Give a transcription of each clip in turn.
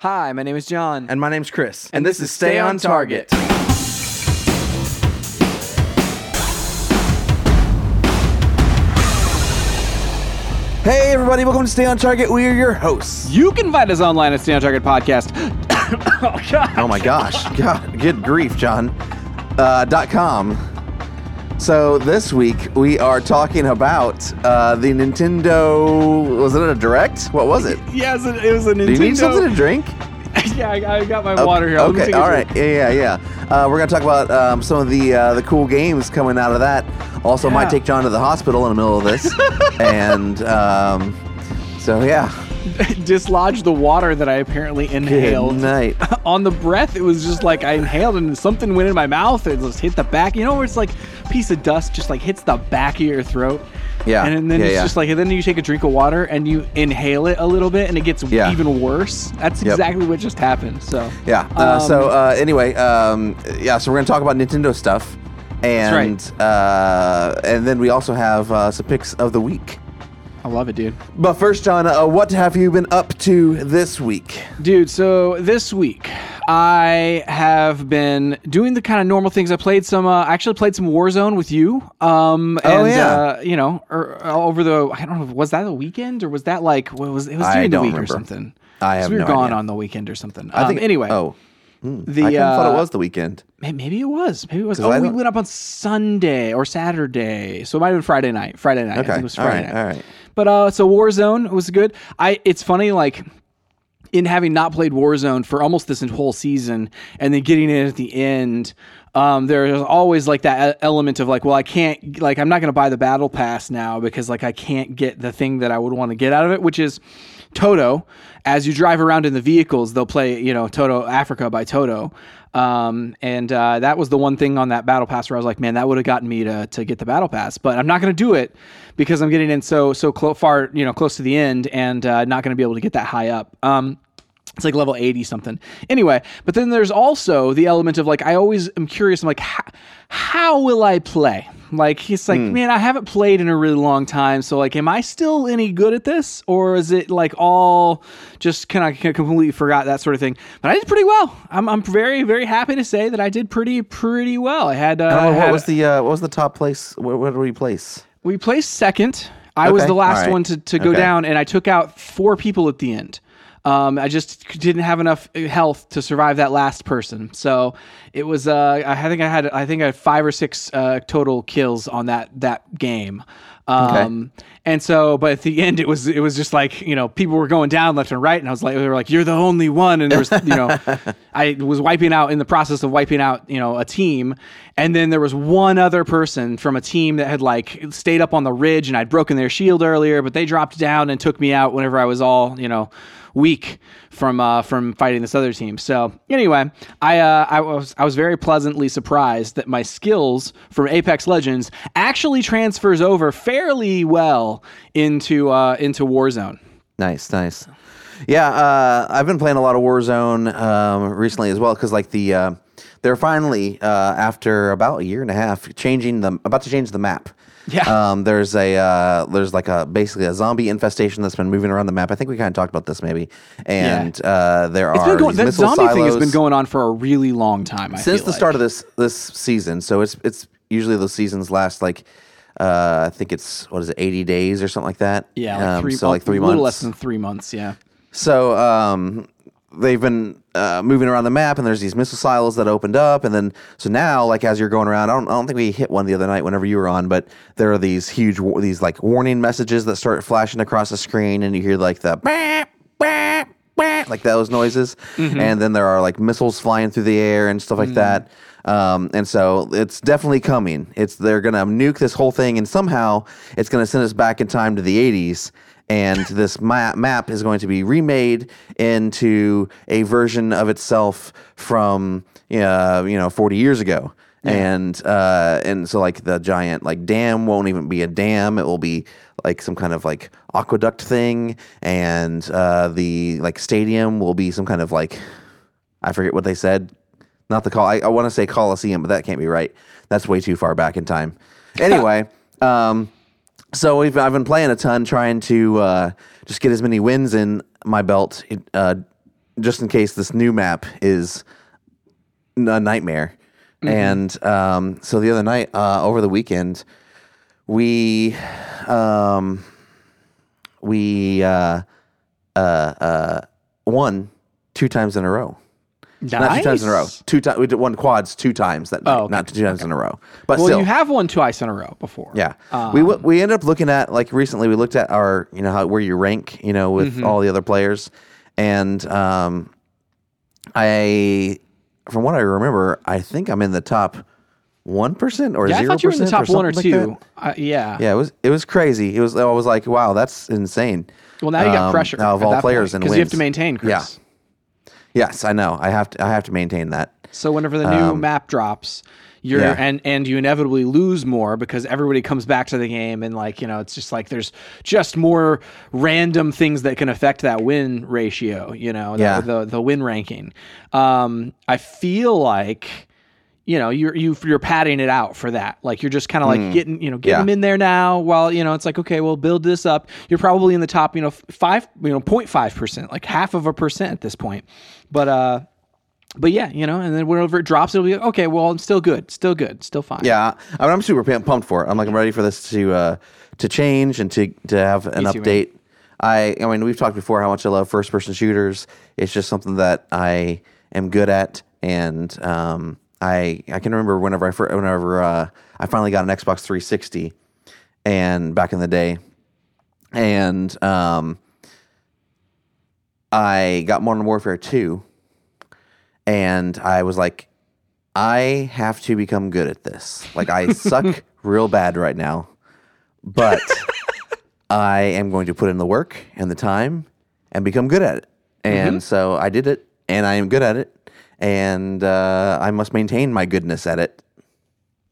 Hi, my name is John. And my name's Chris. And this is Stay on Target. Hey, everybody, welcome to Stay on Target. We are your hosts. You can find us online at Stay on Target Podcast. oh. Oh my gosh. God, good grief, John. Uh, dot com. So this week we are talking about uh, the Nintendo. Was it a direct? What was it? Yes, it, it was a Nintendo. Do you need something to drink? yeah, I, I got my water here. Okay, all right, yeah, yeah, yeah. Uh, we're gonna talk about um, some of the uh, the cool games coming out of that. Also, Yeah. might take John to the hospital in the middle of this, and um, so yeah. Dislodge the water that I apparently Good inhaled. night. On the breath, it was just like I inhaled and something went in my mouth. It just hit the back. You know where it's like a piece of dust just like hits the back of your throat. Yeah, And then yeah, it's yeah. just like, and then you take a drink of water and you inhale it a little bit and it gets Yeah. even worse. That's Yep. exactly what just happened. So, Yeah. Uh, Um, so uh, anyway, um, yeah. So we're gonna talk about Nintendo stuff, and uh, and then we also have uh, some picks of the week. I love it, dude. But first, John, uh, what have you been up to this week? Dude, so this week I have been doing the kind of normal things. I played some, uh, I actually played some Warzone with you. Um, Oh, and, yeah. uh, you know, or, over the, I don't know, was that the weekend or was that like, what was it was I during the week remember. or something? I have we were no gone idea. on the weekend or something. I think um, anyway. Oh, hmm. The, I kinda thought uh, it was the weekend. Maybe it was. Maybe it was. Oh, I we went up on Sunday or Saturday, so it might have been Friday night. Friday night. I Okay. think it was All Friday right. night. All right. But uh, so Warzone was good. I. It's funny, like in having not played Warzone for almost this whole season, and then getting it at the end. Um, there's always like that element of like, well, I can't, like, I'm not going to buy the battle pass now because like I can't get the thing that I would want to get out of it, which is Toto. As you drive around in the vehicles, they'll play, you know, Toto Africa by Toto. Um, and uh, that was the one thing on that battle pass where I was like, man, that would have gotten me to to get the battle pass, but I'm not going to do it because I'm getting in so so clo- far, you know, close to the end, and uh, not going to be able to get that high up. Um, it's like level 80 something. Anyway, but then there's also the element of like, I always am curious. I'm like, how, how will I play? Like, it's like, man, I haven't played in a really long time. So, like, am I still any good at this? Or is it like all just kind of completely forgot that sort of thing? But I did pretty well. I'm, I'm very, very happy to say that I did pretty, pretty well. I had, uh, I don't know, I what had- was the uh, what was the top place? Where, where did we place? we placed second. I was the last all right. one to, to go Okay. down, and I took out four people at the end. Um, I just didn't have enough health to survive that last person. So it was. Uh, I think I had. I think I had five or six uh, total kills on that that game. Um, and so, but at the end, it was it was just like you know people were going down left and right, and I was like, they were like, "You're the only one," and there was you know, I was wiping out in the process of wiping out you know a team, and then there was one other person from a team that had like stayed up on the ridge, and I'd broken their shield earlier, but they dropped down and took me out whenever I was all you know weak from uh, from fighting this other team. So anyway, I uh, I was I was very pleasantly surprised that my skills from Apex Legends actually transfers over fairly well into uh, into Warzone. Nice, nice. Yeah, uh, I've been playing a lot of Warzone um, recently as well because like the uh, they're finally uh, after about a year and a half changing the about to change the map. Yeah. Um, there's a uh, there's like a basically a zombie infestation that's been moving around the map. I think we kind of talked about this maybe. And uh, there It's are going, that zombie thing has been going on for a really long time. I since the like. start of this this season. So it's it's usually those seasons last like uh, I think it's what is it, eighty days or something like that. yeah, like Um, three, so like three months, a little less than three months. Yeah. So um, they've been uh, moving around the map, and there's these missile silos that opened up, and then so now, like as you're going around, I don't, I don't think we hit one the other night whenever you were on, but there are these huge, these like warning messages that start flashing across the screen, and you hear like the bah, bah, bah, like those noises, and then there are like missiles flying through the air and stuff like that. Um, and so it's definitely coming. It's they're gonna nuke this whole thing, and somehow it's gonna send us back in time to the '80s and this map, map is going to be remade into a version of itself from uh, you know 40 years ago. And uh, and so like the giant like dam won't even be a dam. It will be like some kind of like aqueduct thing. And uh, the like stadium will be some kind of like I forget what they said. Not the call I, I want to say coliseum but that can't be right. That's way too far back in time. Anyway um so we've I've been playing a ton, trying to uh, just get as many wins in my belt uh, just in case this new map is a nightmare. And um, so the other night, uh, over the weekend, we um, we uh, uh, uh, won two times in a row. Not two times in a row. Two times. We did one quads two times that night, Oh, okay. not two times in a row. But Well, still, you have won twice in a row before. yeah. Um, we w- we ended up looking at like recently. We looked at our you know how where you rank you know with Mm-hmm. all the other players, and um, I from what I remember, I think I'm in the top one percent or yeah, I zero thought you were in the percent top one or something like two. Uh, yeah. Yeah, it was it was crazy. It was I was like, wow, that's insane. Well, now you got Um, pressure now of all players point, and you have to maintain, Chris. Yeah. Yes, I know. I have to I have to maintain that. So whenever the new map drops, you're Um, yeah. and and you inevitably lose more because everybody comes back to the game and like you know it's just like there's just more random things that can affect that win ratio. You know, the, Yeah. the the win ranking. Um, I feel like. You know, you're you, you're padding it out for that. Like you're just kind of like getting, you know, Mm. Yeah. them in there now. While you know, it's like okay, we'll build this up. You're probably in the top, you know, five, you know, 05 percent, like half of a percent at this point. But uh, but yeah, you know, and then whenever it drops, it'll be like, okay. Well, I'm still good, still good, still fine. Yeah, I mean, I'm super pumped for it. I'm like, I'm ready for this to uh, to change and to to have an too, man. update. I I mean, we've talked before how much I love first person shooters. It's just something that I am good at, and um, I I can remember whenever I whenever uh, I finally got an Xbox 360, and back in the day, and um, I got Modern Warfare 2, and I was like, I have to become good at this. Like I suck real bad right now, but I am going to put in the work and the time and become good at it. And so I did it, and I am good at it, and uh, I must maintain my goodness at it.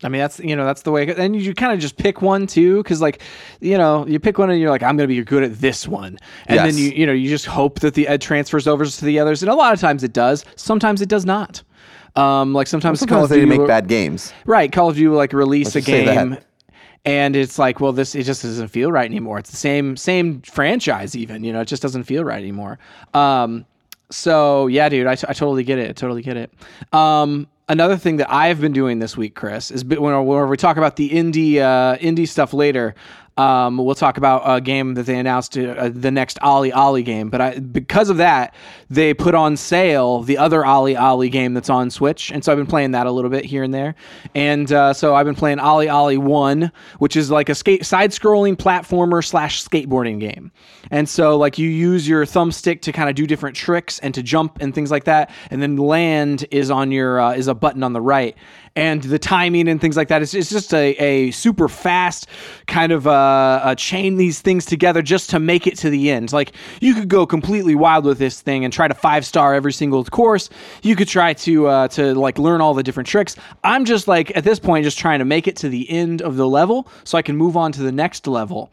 I mean, that's you know, that's the way. And you kind of just pick one too, because like, you know, you pick one and you're like, I'm going to be good at this one, and then you you know, you just hope that the ed transfers over to the others, and a lot of times it does. Sometimes it does not. Um, like sometimes, Call Sometimes of they Duty make will- bad games. Right, Call of Duty will like release a say that. game, and it's like, well, this it just doesn't feel right anymore. It's the same same franchise, even you know, it just doesn't feel right anymore. Um, so yeah, dude, I, I totally get it. I totally get it. Um, another thing that I've been doing this week, Chris, is when when we talk about the indie uh, indie stuff later. Um, we'll talk about a game that they announced, uh, the next Ollie Ollie game. But I, because of that, they put on sale the other Ollie Ollie game that's on Switch, and so I've been playing that a little bit here and there. And uh, so I've been playing Ollie Ollie One, which is like a skate side-scrolling platformer slash skateboarding game. And so like you use your thumbstick to kind of do different tricks and to jump and things like that, and then land is on your uh, is a button on the right. And the timing and things like that is it's just a, a super fast kind of uh, uh, chain these things together just to make it to the end. Like you could go completely wild with this thing and try to five star every single course. You could try to uh, to like learn all the different tricks. I'm just like at this point just trying to make it to the end of the level so I can move on to the next level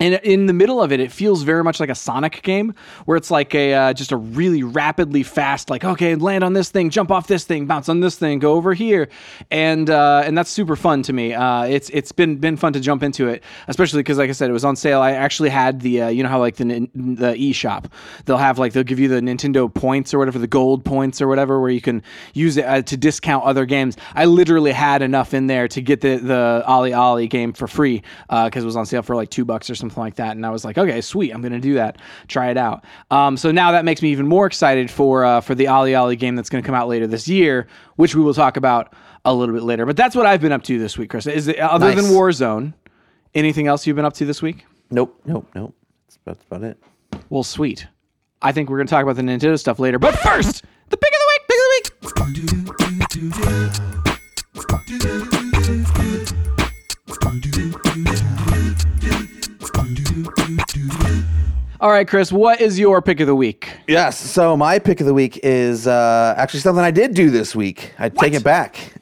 and in the middle of it, it feels very much like a Sonic game, where it's like a uh, just a really rapidly fast, like okay, land on this thing, jump off this thing, bounce on this thing, go over here, and uh, and that's super fun to me. Uh, it's it's been been fun to jump into it, especially because like I said, it was on sale. I actually had the uh, you know how like the the eShop, they'll have like they'll give you the Nintendo points or whatever, the gold points or whatever, where you can use it uh, to discount other games. I literally had enough in there to get the the Ollie Ollie game for free because it was on sale for like two bucks or something like that. And I was like, okay, sweet, I'm gonna do that, try it out. Um, so now that makes me even more excited for uh, for the Ollie Ollie game that's gonna come out later this year, which we will talk about a little bit later. But that's what I've been up to this week, Chris. Is it, other than Warzone, anything else you've been up to this week? Nope, nope, nope. That's about, that's about it. Well, sweet. I think we're gonna talk about the Nintendo stuff later. But first, the pick of the week. Pick of the week. All right, Chris, what is your pick of the week? Yes. So my pick of the week is uh, actually something I did do this week. I take it back.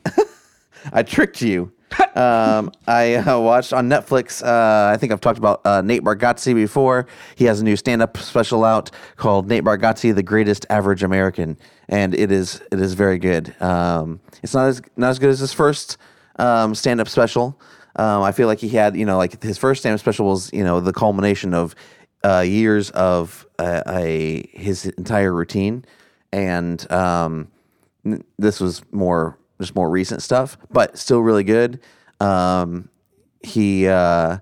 I tricked you. um, I uh, watched on Netflix. Uh, I think I've talked about uh, Nate Bargatze before. He has a new stand-up special out called Nate Bargatze: The Greatest Average American, and it is it is very good. Um, it's not as not as good as his first um, stand-up special. Um, I feel like he had, you know, like his first stand-up special was, you know, the culmination of uh, years of uh, a his entire routine, and um, this was more just more recent stuff, but still really good. Um, he uh,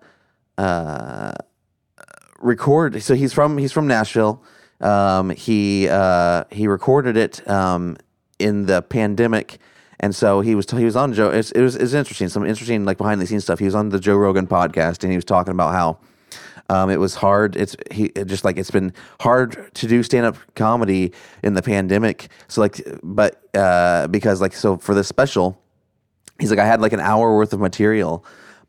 uh, record so he's from he's from Nashville. Um, he uh, he recorded it um, in the pandemic, and so he was he was on Joe. It's, it was it's interesting, some interesting like behind the scenes stuff. He was on the Joe Rogan podcast, and he was talking about how. Um, it was hard. It's he it just like it's been hard to do stand up comedy in the pandemic. So like, but uh, because like so for this special, he's like I had like an hour worth of material,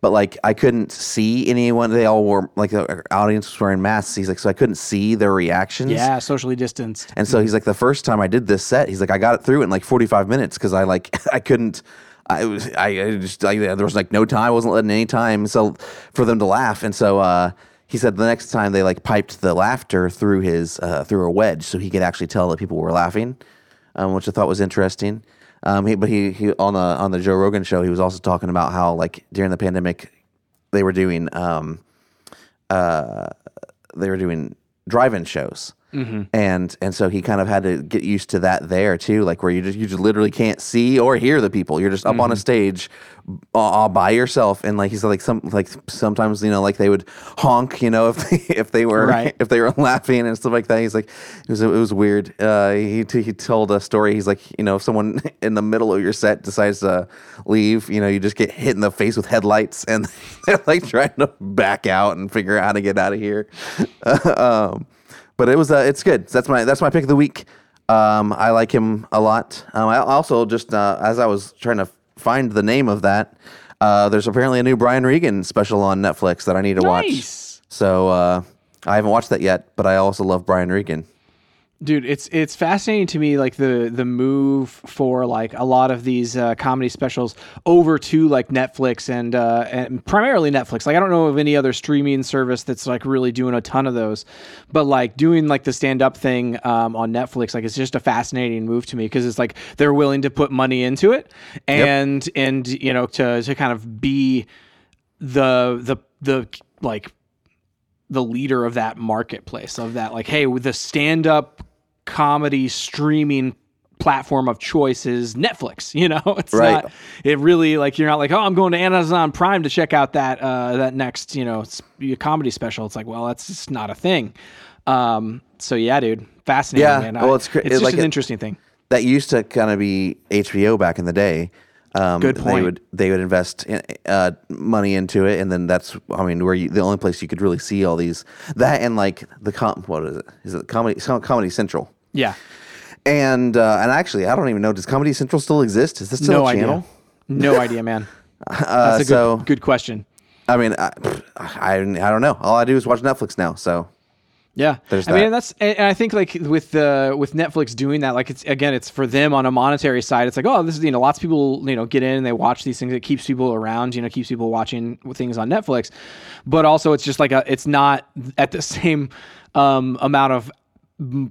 but like I couldn't see anyone. They all were like the audience was wearing masks. He's like so I couldn't see their reactions. Yeah, socially distanced. And so he's like, the first time I did this set, he's like, I got it through in like 45 minutes because I like, I couldn't, I was, I, I just, like, there was like no time. I wasn't letting any time so for them to laugh. And so, uh, he said the next time they like piped the laughter through his, uh, through a wedge so he could actually tell that people were laughing, um, which I thought was interesting. Um, he, but he, he, on the, on the Joe Rogan show, he was also talking about how like during the pandemic, they were doing, um, uh, they were doing drive-in shows, and and so he kind of had to get used to that there too, like where you just you just literally can't see or hear the people. You're just up on a stage, uh, all by yourself, and like he said, like some like sometimes you know like they would honk, you know, if they if they were Right. if they were laughing and stuff like that. He's like it was it was weird. Uh, he he told a story. He's like you know if someone in the middle of your set decides to leave, you know, you just get hit in the face with headlights, and they're like trying to back out and figure out how to get out of here. um, but it was uh, it's good. That's my that's my pick of the week. Um, I like him a lot. Um, I also just uh, as I was trying to find the name of that, uh, there's apparently a new Brian Regan special on Netflix that I need to watch. So uh, I haven't watched that yet, but I also love Brian Regan. Dude it's it's fascinating to me like the the move for like a lot of these uh, comedy specials over to like netflix and uh and primarily netflix. Like i don't know of any other streaming service that's like really doing a ton of those but like doing like the stand-up thing um, on netflix like it's just a fascinating move to me because it's like they're willing to put money into it and and you know to to kind of be the the the like the leader of that marketplace of that like hey with the stand up comedy streaming platform of choice is Netflix you know it's Right. not it really like you're not like oh I'm going to Amazon Prime to check out that uh that next you know comedy special it's like well that's just not a thing um so yeah dude fascinating Yeah, man. well, I- it's cra- it's it's just like an it- interesting thing That used to kind of be HBO back in the day. Um, Good They would they would invest in, uh, money into it, and then that's I mean where you, the only place you could really see all these that and like the com what is it? Is it comedy Comedy Central. Yeah. And uh, and actually I don't even know does Comedy Central still exist? Is this still no a idea. channel? No idea man. Uh, that's a good, so good question. I mean I, I I don't know. All I do is watch Netflix now so Yeah, There's I mean, that. and that's and I think like with the with Netflix doing that, like it's again, it's for them on a monetary side. It's like, oh, this is you know, lots of people you know get in and they watch these things. It keeps people around, you know, keeps people watching things on Netflix. But also, it's just like a, it's not at the same um, amount of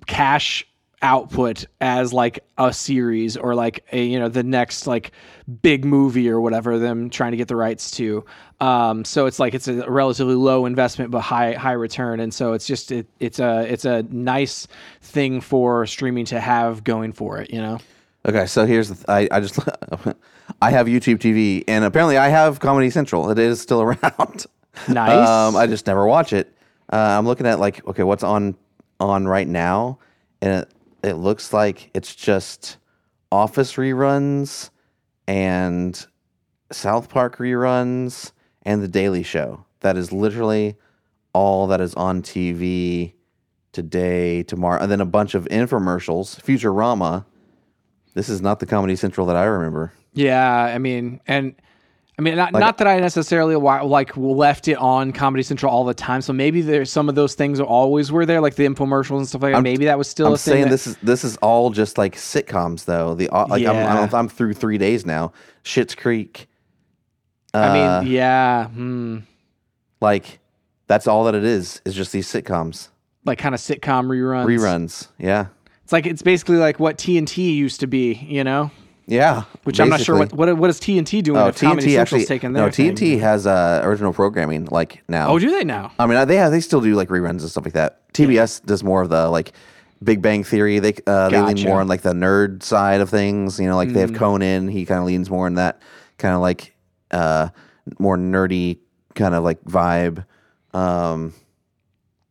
cash output as like a series or like a you know the next like big movie or whatever them trying to get the rights to um so it's like it's a relatively low investment but high high return and so it's just it, it's a it's a nice thing for streaming to have going for it you know Okay, so here's the th- I, I just I have YouTube TV and apparently I have Comedy Central. It is still around. Nice. Um, I just never watch it. Uh, I'm looking at like okay, what's on on right now, and it, looks like it's just Office reruns and South Park reruns and The Daily Show. That is literally all that is on TV today, tomorrow, and then a bunch of infomercials. Futurama. This is not the Comedy Central that I remember. yeah i mean and I mean, not, not that I necessarily like left it on Comedy Central all the time. So maybe there's some of those things always were there, like the infomercials and stuff like that. maybe that was still I'm a thing. saying that- this is this is all just like sitcoms though. The uh, like I'm, Yeah. I'm I'm through three days now. Schitt's Creek. I Uh, mean, yeah, hmm. like that's all that it is. Is just these sitcoms like kind of sitcom reruns. reruns. Yeah, It's like it's basically like what TNT used to be, you know? Yeah, which I'm not sure what, basically. what what is TNT doing Oh, if Comedy TNT Central's actually taking no their thing? TNT has uh, original programming like now. Oh, do they now? I mean, they have, they still do like reruns and stuff like that. TBS does more of the like Big Bang Theory. They uh, they lean more on like the nerd side of things. You know, like they have Conan. He kind of leans more in that kind of like uh, more nerdy kind of like vibe. Um,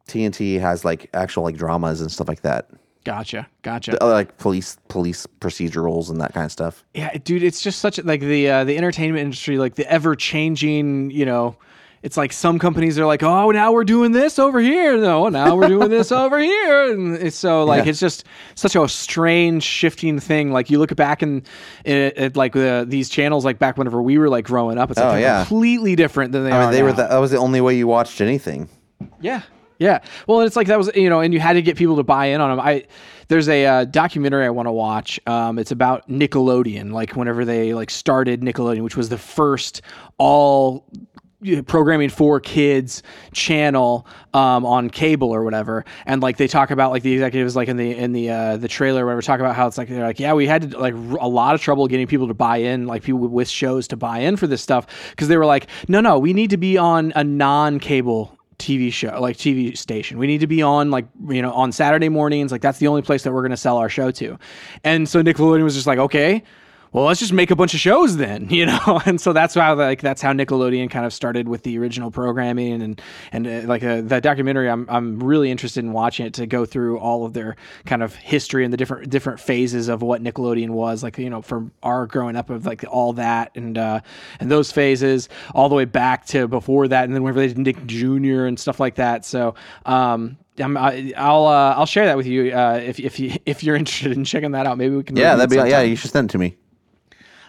TNT has like actual like dramas and stuff like that, Gotcha, gotcha. Like police police procedurals and that kind of stuff. Yeah, dude, it's just such a, like the uh, the entertainment industry, like the ever changing. You know, it's like some companies are like, oh, now we're doing this over here. No, now we're doing this over here, and it's so like Yeah. it's just such a strange shifting thing. Like you look back and at, at like the, these channels, like back whenever we were like growing up, it's like Oh, yeah. completely different than they I are. mean, they were the, that was the only way you watched anything. Yeah. Yeah. Well, it's like that was, you know, and you had to get people to buy in on them. I, there's a uh, documentary I want to watch. Um, it's about Nickelodeon, like whenever they like started Nickelodeon, which was the first all programming for kids channel um, on cable or whatever and like they talk about like the executives like in the in the uh, the trailer or whatever talk about how it's like they're like yeah we had to like a lot of trouble getting people to buy in like people with shows to buy in for this stuff because they were like no no we need to be on a non-cable TV show, like TV station. We need to be on like you know on Saturday mornings. Like that's the only place that we're going to sell our show to. And so Nickelodeon was just like, okay, well let's just make a bunch of shows then, you know. And so that's how like that's how Nickelodeon kind of started with the original programming and and uh, like uh, that documentary. I'm I'm really interested in watching it to go through all of their kind of history and the different different phases of what Nickelodeon was like. You know, from our growing up of like all that and uh, and those phases all the way back to before that, and then whenever they did Nick Jr. and stuff like that. So. Um, I'm, I, I'll uh, I'll share that with you uh, if if you if you're interested in checking that out. Maybe we can. Yeah, that'd be sometime. yeah. You should send it to me.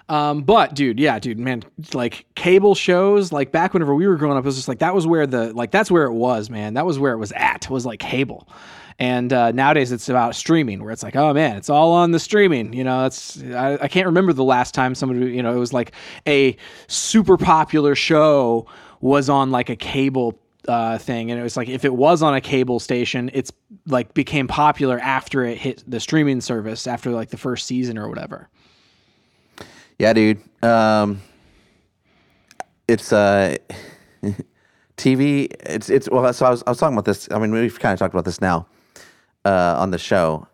Um, but dude, yeah, dude, man, like cable shows, like back whenever we were growing up, it was just like that was where the like that's where it was, man. That was where it was at. Was like cable. And uh, nowadays it's about streaming, where it's like, oh man, it's all on the streaming. You know, it's I, I can't remember the last time somebody, you know, it was like a super popular show was on like a cable uh, thing, and it was like if it was on a cable station, it's like became popular after it hit the streaming service after like the first season or whatever. Yeah, dude. Um, it's uh, TV. It's it's well. So I was I was talking about this. I mean, we've kind of talked about this now uh, on the show.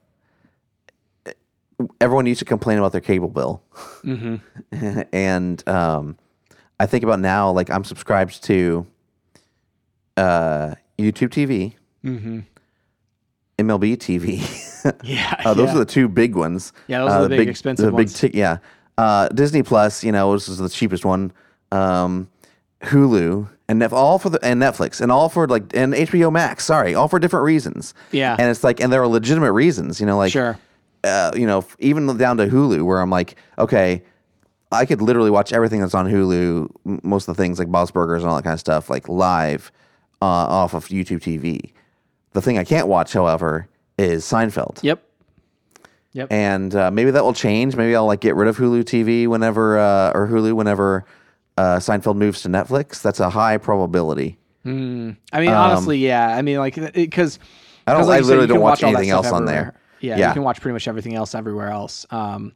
Everyone used to complain about their cable bill, and um, I think about now. Like I'm subscribed to uh, YouTube TV, MLB TV. Yeah, Uh, those yeah. are the two big ones. Yeah, those are Uh, the big expensive the ones. Big tick, yeah. Uh, Disney Plus, you know, this is the cheapest one. Um, Hulu and Nef- all for the and Netflix and all for like and HBO Max. Sorry, all for different reasons. Yeah. and it's like and there are legitimate reasons. You know, like Sure. uh, you know, even down to Hulu, where I'm like, okay, I could literally watch everything that's on Hulu, m- most of the things like Bob's Burgers and all that kind of stuff, like live uh, off of YouTube TV. The thing I can't watch, however, is Seinfeld Yep. Yep. and uh, maybe that will change. Maybe I'll like get rid of Hulu TV whenever uh, or Hulu whenever uh, Seinfeld moves to Netflix. That's a high probability. I mean, honestly, yeah. I mean, like, because Um, I don't- I literally don't watch anything else on there. Yeah, Yeah. you can watch pretty much everything else everywhere else. Um,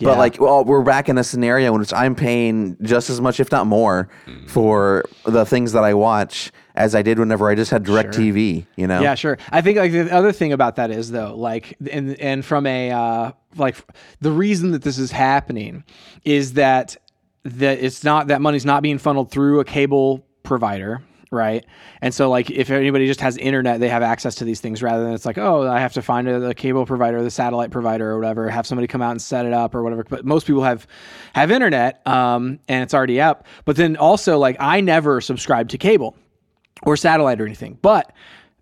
But like, well, we're back in a scenario in which I'm paying just as much, if not more, for the things that I watch as I did whenever I just had DirecTV. You know? Yeah, sure. I think like the other thing about that is though, like, and and from a uh, like the reason that this is happening is that that it's not that money's not being funneled through a cable provider. Right. And so, like, if anybody just has internet, they have access to these things rather than it's like, oh, I have to find a, the cable provider, the satellite provider, or whatever, have somebody come out and set it up or whatever. But most people have have internet um, and it's already up. But then also, like, I never subscribed to cable or satellite or anything, but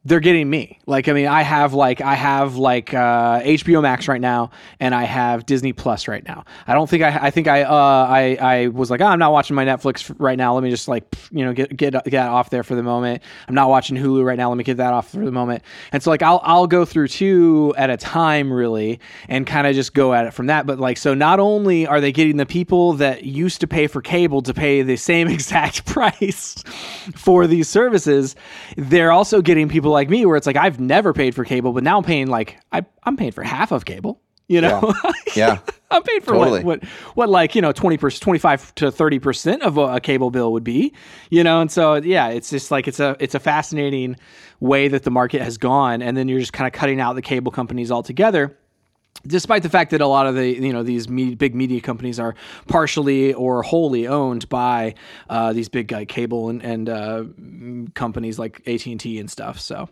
they're getting me. Like, I mean, I have like I have like uh, HBO Max right now, and I have Disney Plus right now. I don't think I I think I uh, I I was like, oh, I'm not watching my Netflix right now. Let me just like you know get get get off there for the moment. I'm not watching Hulu right now. Let me get that off for the moment. And so like I'll I'll go through two at a time really, and kind of just go at it from that. But like so, not only are they getting the people that used to pay for cable to pay the same exact price for these services, they're also getting people like me where it's like I've never paid for cable, but now I'm paying like I, I'm paying for half of cable. You know, Yeah. I'm paying for Totally. what, what what like you know twenty percent, twenty five to thirty percent of a, a cable bill would be. You know, and so yeah, it's just like it's a it's a fascinating way that the market has gone, and then you're just kind of cutting out the cable companies altogether despite the fact that a lot of the you know these me- big media companies are partially or wholly owned by uh, these big like, cable and, and uh, companies like AT and T and stuff. So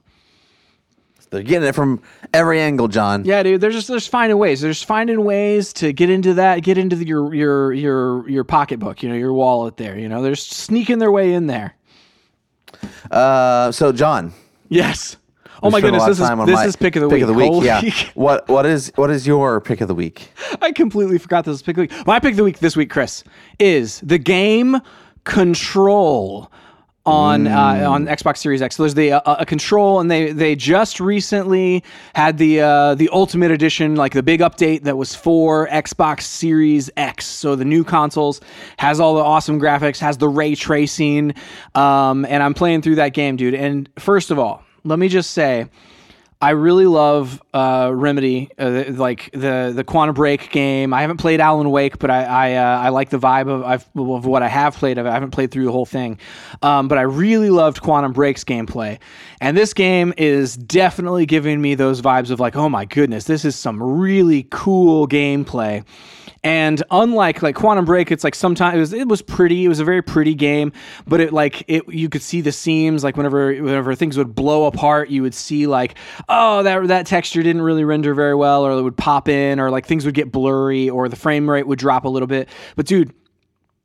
They're getting it from every angle, John. yeah, dude, they're just they're just finding ways. They're just finding ways to get into that, get into the, your your your your pocketbook, you know, your wallet there. You know, they're sneaking their way in there. Uh, so John. Yes. Oh my goodness, this is this my is pick of the pick week. of the week. Holy- Yeah. what what is what is your pick of the week? I completely forgot this was pick of the week. My pick of the week this week, Chris, is the game Control on uh, on Xbox Series X. So there's the uh, a control, and they they just recently had the uh, the Ultimate Edition, like the big update that was for Xbox Series X. So the new consoles has all the awesome graphics, has the ray tracing, um, and I'm playing through that game, dude. And first of all, let me just say. I really love uh, Remedy, uh, like the the Quantum Break game. I haven't played Alan Wake, but I I, uh, I like the vibe of I've, of what I have played of it. I haven't played through the whole thing, um, but I really loved Quantum Break's gameplay, and this game is definitely giving me those vibes of like, oh my goodness, this is some really cool gameplay. And unlike like Quantum Break, it's like sometimes it was, it was pretty. It was a very pretty game, but it like it you could see the seams. Like whenever whenever things would blow apart, you would see like oh that that texture didn't really render very well, or it would pop in, or like things would get blurry, or the frame rate would drop a little bit. But dude,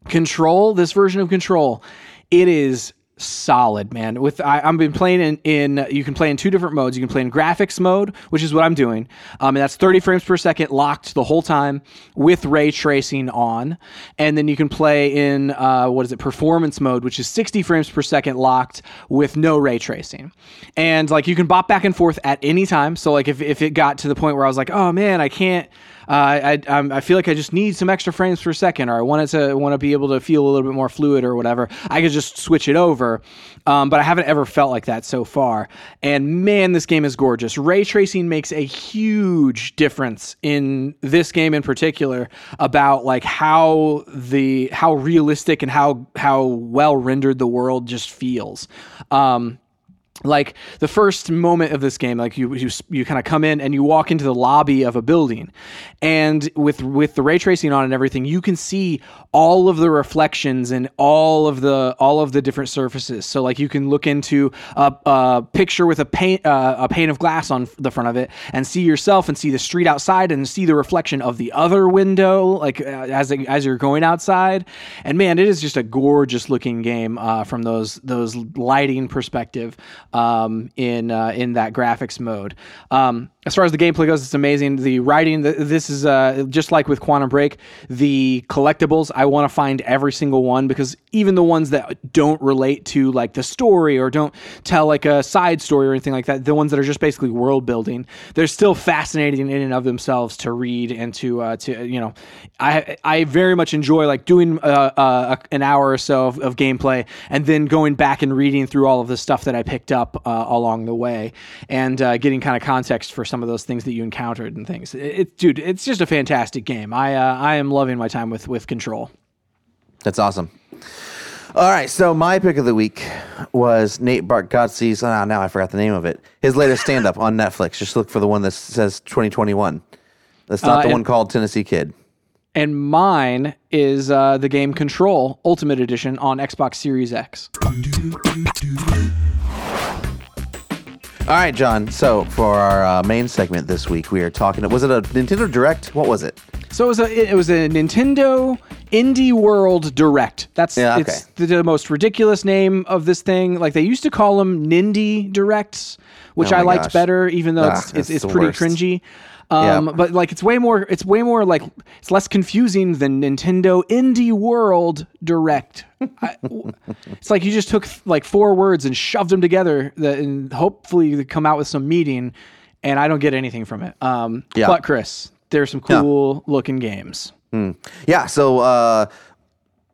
Control, this version of Control, it is solid, man. With I, I've been playing in, in you can play in two different modes. You can play in graphics mode, which is what I'm doing, um, and that's 30 frames per second locked the whole time with ray tracing on, and then you can play in uh, what is it performance mode, which is 60 frames per second locked with no ray tracing, and like you can bop back and forth at any time. So like if if it got to the point where I was like, oh man, I can't. Uh, I I'm, I feel like I just need some extra frames per second, or I wanted to want to be able to feel a little bit more fluid or whatever. I could just switch it over, um, but I haven't ever felt like that so far. And man, this game is gorgeous. Ray tracing makes a huge difference in this game in particular about like how the how realistic and how how well rendered the world just feels. Um, like the first moment of this game like you you, you kind of come in and you walk into the lobby of a building. And with with the ray tracing on and everything you can see all of the reflections and all of the all of the different surfaces. So like you can look into a, a picture with a pane uh, a pane of glass on the front of it and see yourself and see the street outside and see the reflection of the other window like uh, as as you're going outside. And man it is just a gorgeous looking game uh, from those those lighting perspective um, in uh, in that graphics mode. Um, as far as the gameplay goes, it's amazing. The writing, th- this is uh, just like with Quantum Break. The collectibles, I want to find every single one because even the ones that don't relate to like the story or don't tell like a side story or anything like that, the ones that are just basically world building, they're still fascinating in and of themselves to read and to uh, to you know, I I very much enjoy like doing uh, uh, an hour or so of, of gameplay and then going back and reading through all of the stuff that I picked up uh, along the way and uh, getting kind of context for some of those things that you encountered and things. It, it- dude, it's just a fantastic game. I uh, I am loving my time with with Control. That's awesome. All right, so my pick of the week was Nate Bargatze's. Ah, now I forgot the name of it. His latest stand-up on Netflix. Just look for the one that says 2021. That's not Uh, the and- one called Tennessee Kid. And mine is uh, the game Control Ultimate Edition on Xbox Series X. All right, John. So for our uh, main segment this week, we are talking. Was it a Nintendo Direct? What was it? So it was a it was a Nintendo Indie World Direct. That's Yeah, it's the, the most ridiculous name of this thing. Like they used to call them Nindy Directs, which Oh I liked gosh. better, even though Ah, it's it's, it's pretty worst. cringy. Um, Yeah. But like it's way more it's way more like it's less confusing than Nintendo Indie World Direct. I, it's like you just took like four words and shoved them together, that, and hopefully they come out with some meaning. And I don't get anything from it. Um, Yeah. But Chris, there's some cool looking games. Yeah. So uh,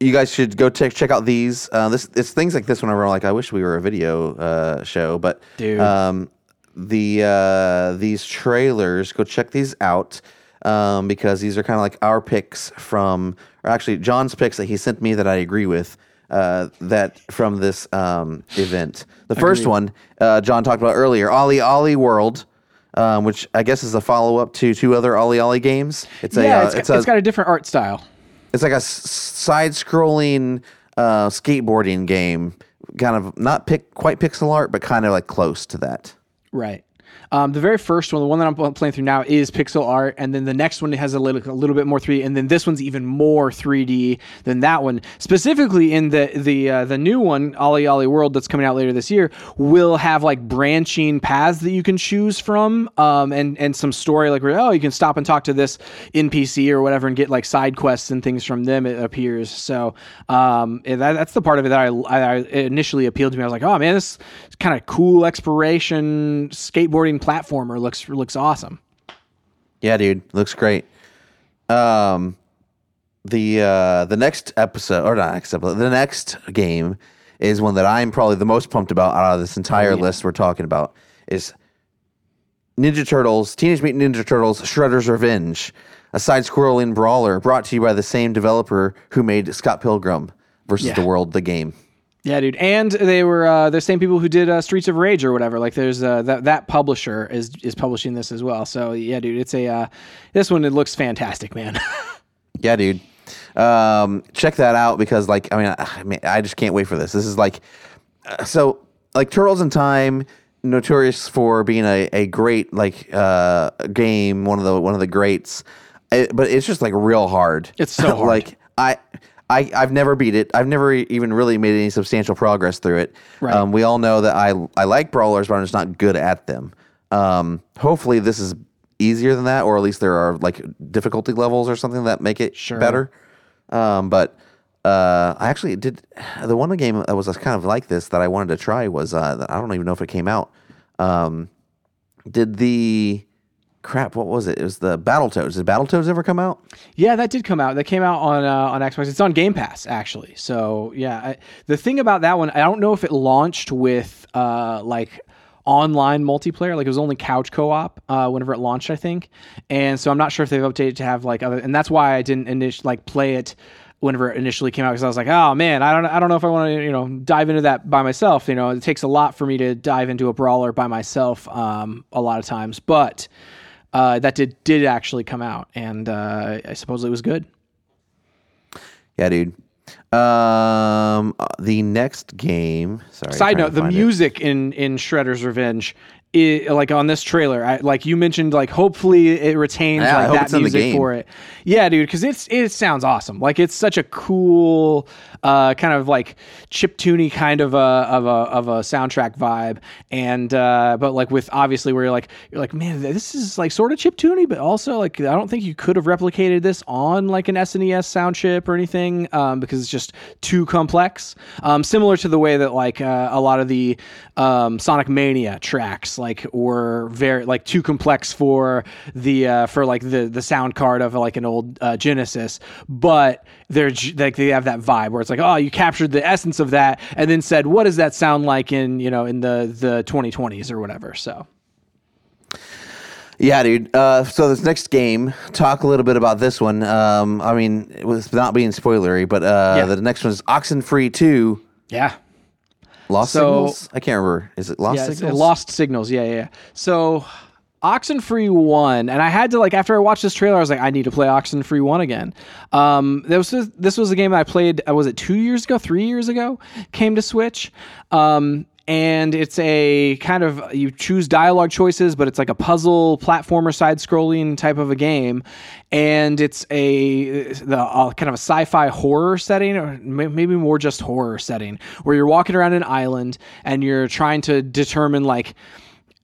you guys should go check check out these. Uh, this it's things like this whenever I'm like, I wish we were a video uh, show, but Dude. um, the uh, these trailers. Go check these out. um, because these are kind of like our picks from, or actually John's picks that he sent me that I agree with. Uh, that from this um, event. The first one uh, John talked about earlier, Ollie Ollie World, um, which I guess is a follow up to two other Ollie Ollie games. It's yeah, a, uh, it's, it's, got, a it's got a different art style. it's like a side scrolling uh, skateboarding game, kind of not pick quite pixel art, but kind of like close to that. Right. Um, the very first one, the one that I'm playing through now, is pixel art, and then the next one has a little, a little bit more 3D, and then this one's even more 3D than that one. Specifically, in the the uh, the new one, Ollie Ollie World, that's coming out later this year, will have like branching paths that you can choose from, um, and and some story like where oh you can stop and talk to this NPC or whatever, and get like side quests and things from them. It appears so. Um, that, that's the part of it that I, I initially appealed to me. I was like, oh man, this is kind of cool exploration skateboarding platformer looks looks awesome. Yeah, dude, looks great. Um, the uh, the next episode or not next episode, the next game is one that I'm probably the most pumped about out of this entire list we're talking about is Ninja Turtles, Teenage Mutant Ninja Turtles, Shredder's Revenge, a side-scrolling brawler brought to you by the same developer who made Scott Pilgrim versus Yeah. the World, the game. Yeah, dude. And they were uh, the same people who did uh, Streets of Rage or whatever. Like, there's uh, that that publisher is is publishing this as well. So yeah, dude, it's a uh, this one. It looks fantastic, man. Yeah, dude. Um, check that out because, like, I mean, I, I mean, I just can't wait for this. This is like, uh, so like Turtles in Time, notorious for being a, a great like uh game, one of the one of the greats. It, but it's just like real hard. It's so hard. like I. I, I've never beat it. I've never even really made any substantial progress through it. Right. Um, we all know that I I like brawlers, but I'm just not good at them. Um, hopefully, this is easier than that, or at least there are like difficulty levels or something that make it Sure. better. Um, but uh, I actually did the one game that was kind of like this that I wanted to try was uh, I don't even know if it came out. Um, did the crap? What was it? It was the Battletoads. Did Battletoads ever come out? Yeah, that did come out. That came out on uh, on Xbox. It's on Game Pass actually. So yeah, I, the thing about that one, I don't know if it launched with uh, like online multiplayer. Like it was only couch co-op uh, whenever it launched, I think. And so I'm not sure if they've updated to have like other. And that's why I didn't initially like play it whenever it initially came out because I was like, oh man, I don't I don't know if I want to you know dive into that by myself. You know, it takes a lot for me to dive into a brawler by myself um, a lot of times, but. Uh, that did did actually come out, and uh, I suppose it was good. Yeah, dude. Um, uh, the next game. Sorry. Side note: the find it. music in in Shredder's Revenge, i like on this trailer, I, like you mentioned, like hopefully it retains Yeah, like that it's in the music for it. Yeah, dude, because it's it sounds awesome. Like it's such a cool, uh, kind of like chip tuney kind of a of a of a soundtrack vibe, and uh, but like with obviously where you're like you're like man, this is like sort of chip tuney, but also like I don't think you could have replicated this on like an SNES sound chip or anything um, because it's just too complex. Um, similar to the way that like uh, a lot of the um, Sonic Mania tracks like were very like too complex for the uh, for like the the sound card of like an old uh, Genesis, but they're like they have that vibe where it's like oh you captured the essence of that and then said what does that sound like in you know in the the 2020s or whatever. So Yeah, dude. Uh, so this next game, talk a little bit about this one. Um, I mean, it was not being spoilery, but uh, Yeah. the next one is Oxenfree Two. yeah. Lost So- Signals. I can't remember. Is it Lost yeah, Signals? Lost Signals. Yeah, yeah. yeah. So Oxenfree one, and I had to like after I watched this trailer, I was like, I need to play Oxenfree one again. Um, this was this was a game I played. Uh, was it two years ago, three years ago? Came to Switch. Um, and it's a kind of you choose dialogue choices, but it's like a puzzle platformer side scrolling type of a game, and it's a the uh, kind of a sci-fi horror setting, or maybe more just horror setting, where you're walking around an island and you're trying to determine like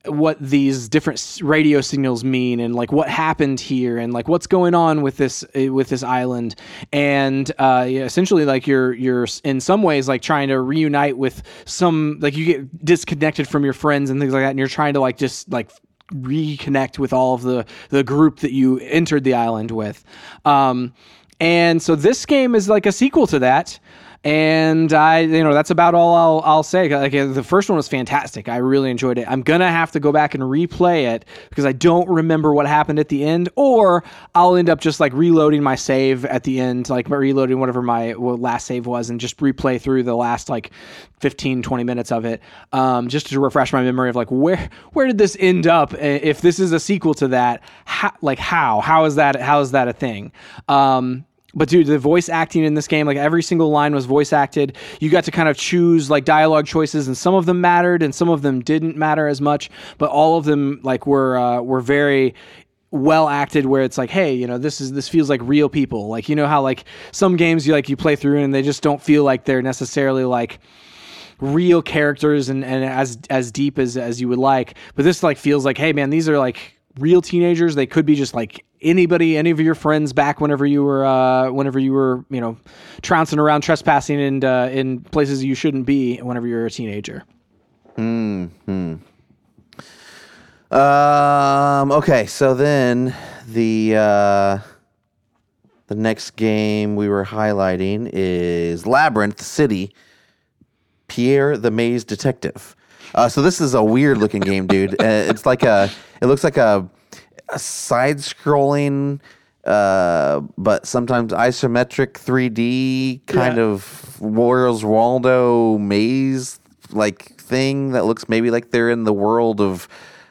what these different radio signals mean and like what happened here and like what's going on with this uh, with this island. And uh yeah, essentially like you're you're in some ways like trying to reunite with some like you get disconnected from your friends and things like that and you're trying to like just like reconnect with all of the the group that you entered the island with. Um and so this game is like a sequel to that and I, you know, that's about all I'll, I'll say. Like uh, the first one was fantastic. I really enjoyed it. I'm gonna have to go back and replay it because I don't remember what happened at the end, or I'll end up just like reloading my save at the end, like reloading whatever my last save was, and just replay through the last like 15, 20 minutes of it, um, just to refresh my memory of like where where did this end up? If this is a sequel to that, how, like how how is that how is that a thing? Um, but dude, the voice acting in this game, like every single line was voice acted. You got to kind of choose like dialogue choices, and some of them mattered, and some of them didn't matter as much. But all of them like were uh, were very well acted where it's like hey you know this is this feels like real people like you know how like some games you like you play through and they just don't feel like they're necessarily like real characters and, and as as deep as as you would like but this like feels like hey man these are like real teenagers they could be just like anybody, any of your friends back whenever you were, uh, whenever you were, you know, trouncing around, trespassing, and uh, in places you shouldn't be whenever you're a teenager. Hmm. Um. Okay. So then the uh, the next game we were highlighting is Labyrinth City. Pierre the Maze Detective. Uh, so this is a weird looking game, dude. Uh, it's like a. It looks like a a side scrolling uh, but sometimes isometric 3D kind yeah. of Where's Waldo maze like thing that looks maybe like they're in the world of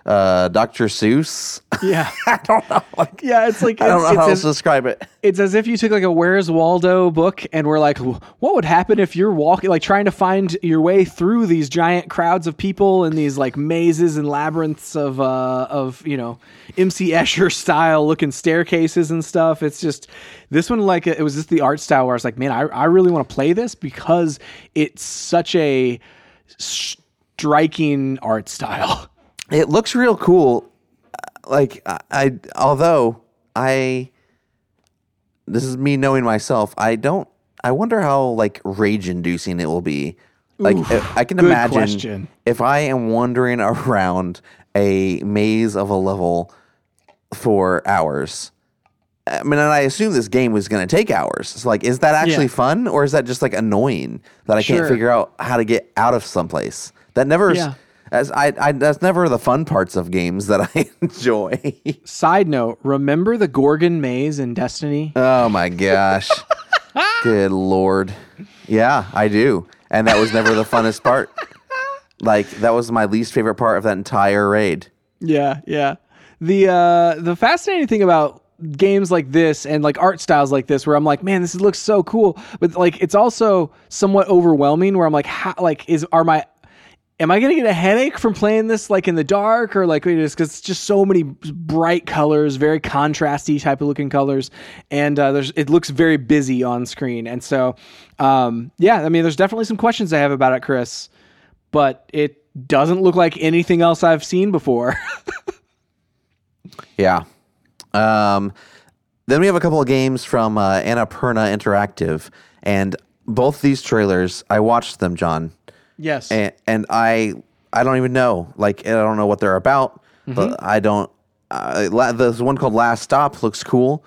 uh, Dr. Seuss. Yeah, I don't know. Like, yeah, it's like I don't know how as, to describe it. It's as if you took like a Where's Waldo book and we're like, what would happen if you're walking, like trying to find your way through these giant crowds of people and these like mazes and labyrinths of uh of you know MC Escher style looking staircases and stuff. It's just this one like it was just the art style where I was like, man, I I really want to play this because it's such a striking art style. It looks real cool. Uh, like I, I although I this is me knowing myself, I don't I wonder how like rage inducing it will be. Like Oof, I can imagine question. if I am wandering around a maze of a level for hours. I mean, and I assume this game was going to take hours. So, like, is that actually yeah. fun, or is that just like annoying that I sure. can't figure out how to get out of someplace? That never. Yeah as I, I that's never the fun parts of games that I enjoy. Side note: Remember the Gorgon maze in Destiny? Oh my gosh! Good lord! Yeah, I do, and that was never the funnest part. Like that was my least favorite part of that entire raid. Yeah, yeah. The uh, the fascinating thing about games like this and like art styles like this where I'm like, man, this looks so cool. But like it's also somewhat overwhelming where I'm like, how like is are my am I gonna get a headache from playing this like in the dark or like because it's just so many bright colors, very contrasty type of looking colors, and uh, there's it looks very busy on screen, and so um, yeah, I mean, there's definitely some questions I have about it, Chris, but it doesn't look like anything else I've seen before. yeah. Um, then we have a couple of games from uh, Annapurna Interactive, and both these trailers I watched them, John Yes. And, and I I don't even know. Like I don't know what they're about. Mm-hmm. But I don't. Uh, there's one called Last Stop looks cool,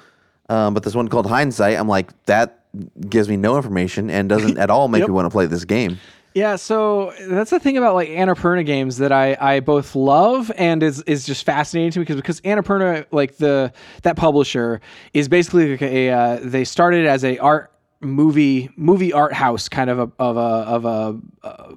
um, but this one called Hindsight. I'm like that gives me no information and doesn't at all make yep. me want to play this game. Yeah, so that's the thing about like Annapurna games that I, I both love and is is just fascinating to me because because Annapurna like the that publisher is basically like a uh, they started as a art movie movie art house kind of a of a of a uh,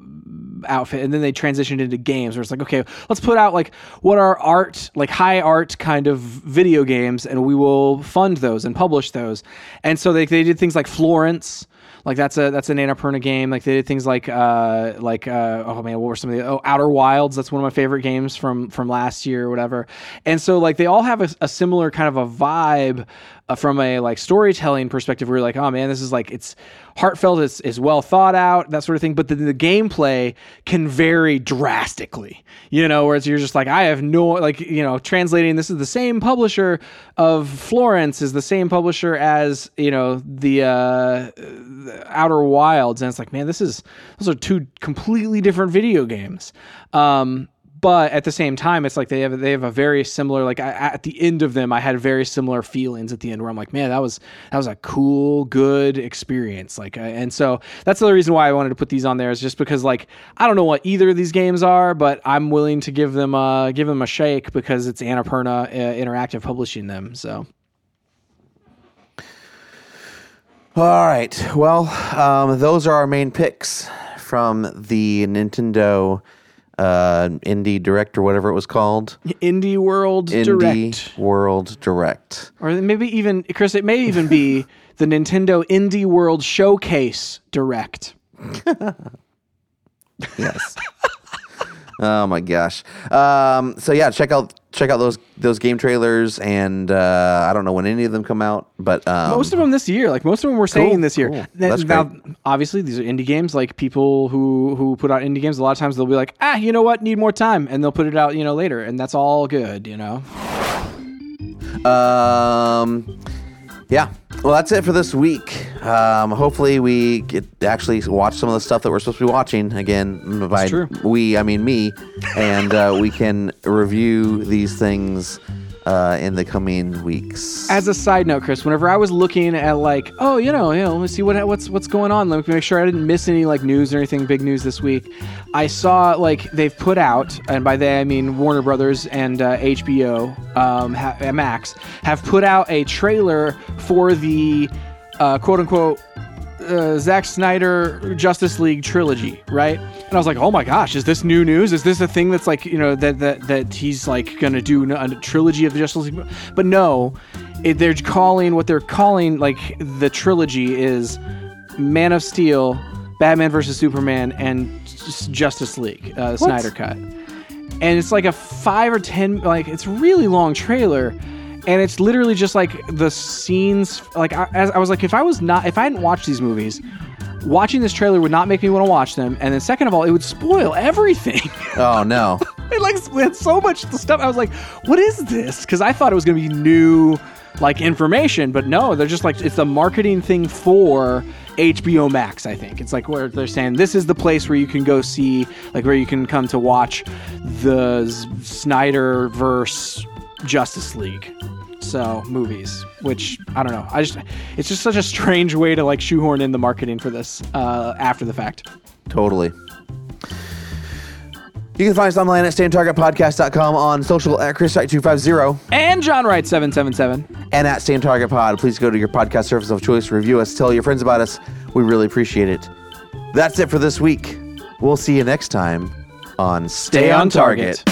outfit and then they transitioned into games where it's like okay let's put out like what are art like high art kind of video games and we will fund those and publish those and so they, they did things like florence like that's a that's an Annapurna game. Like they did things like uh like uh oh man, what were some of the oh Outer Wilds? That's one of my favorite games from from last year or whatever. And so like they all have a, a similar kind of a vibe uh, from a like storytelling perspective you're like, oh man, this is like it's heartfelt, it's, is well thought out, that sort of thing. But the, the gameplay can vary drastically, you know, whereas you're just like, I have no like, you know, translating this is the same publisher of Florence is the same publisher as, you know, the, uh, the Outer Wilds. And it's like, man, this is those are two completely different video games. Um, but at the same time, it's like they have they have a very similar like I, at the end of them, I had very similar feelings at the end where I'm like, man, that was that was a cool, good experience. Like, and so that's the reason why I wanted to put these on there is just because like I don't know what either of these games are, but I'm willing to give them uh give them a shake because it's Annapurna uh, Interactive publishing them. So. All right. Well, um, those are our main picks from the Nintendo uh, Indie Direct or whatever it was called. Indie World Indie Direct. World Direct. Or maybe even, Chris, it may even be the Nintendo Indie World Showcase Direct. Yes. oh my gosh. Um, so yeah, check out check out those those game trailers, and uh, I don't know when any of them come out, but um, most of them this year. Like most of them were saying Cool, this year. cool. That's now, great. obviously, these are indie games. Like people who who put out indie games, a lot of times they'll be like, ah, you know what, need more time, and they'll put it out, you know, later, and that's all good, you know. Um, yeah. Well, that's it for this week. Um, hopefully, we get actually watch some of the stuff that we're supposed to be watching again. By true. we, I mean me, and uh, we can review these things uh, in the coming weeks. As a side note, Chris, whenever I was looking at like, oh, you know, you know, let me see what what's what's going on. Let me make sure I didn't miss any like news or anything big news this week. I saw like they've put out, and by they I mean Warner Brothers and uh, HBO um, ha- Max have put out a trailer for the uh, quote unquote uh, Zack Snyder Justice League trilogy, right? And I was like, oh my gosh, is this new news? Is this a thing that's like, you know, that that that he's like gonna do a trilogy of the Justice League? But no, it, they're calling what they're calling like the trilogy is Man of Steel, Batman versus Superman, and Justice League, uh, Snyder cut. And it's like a five or ten, like it's really long trailer and it's literally just like the scenes like I, as I was like if I was not if I hadn't watched these movies watching this trailer would not make me want to watch them. And then second of all it would spoil everything. Oh no. it like it's so much stuff I was like what is this? Because I thought it was going to be new like information but no they're just like it's a marketing thing for HBO Max I think. It's like where they're saying this is the place where you can go see like where you can come to watch the Snyder verse Justice League so movies which i don't know i just it's just such a strange way to like shoehorn in the marketing for this uh after the fact Totally. You can find us online at StayOnTargetPodcast.com on social at ChrisWright250 and john wright 777 and at Stay Target Pod. Please go to your podcast service of choice, review us, tell your friends about us. We really appreciate it. That's it for this week. We'll see you next time on Stay, Stay on target.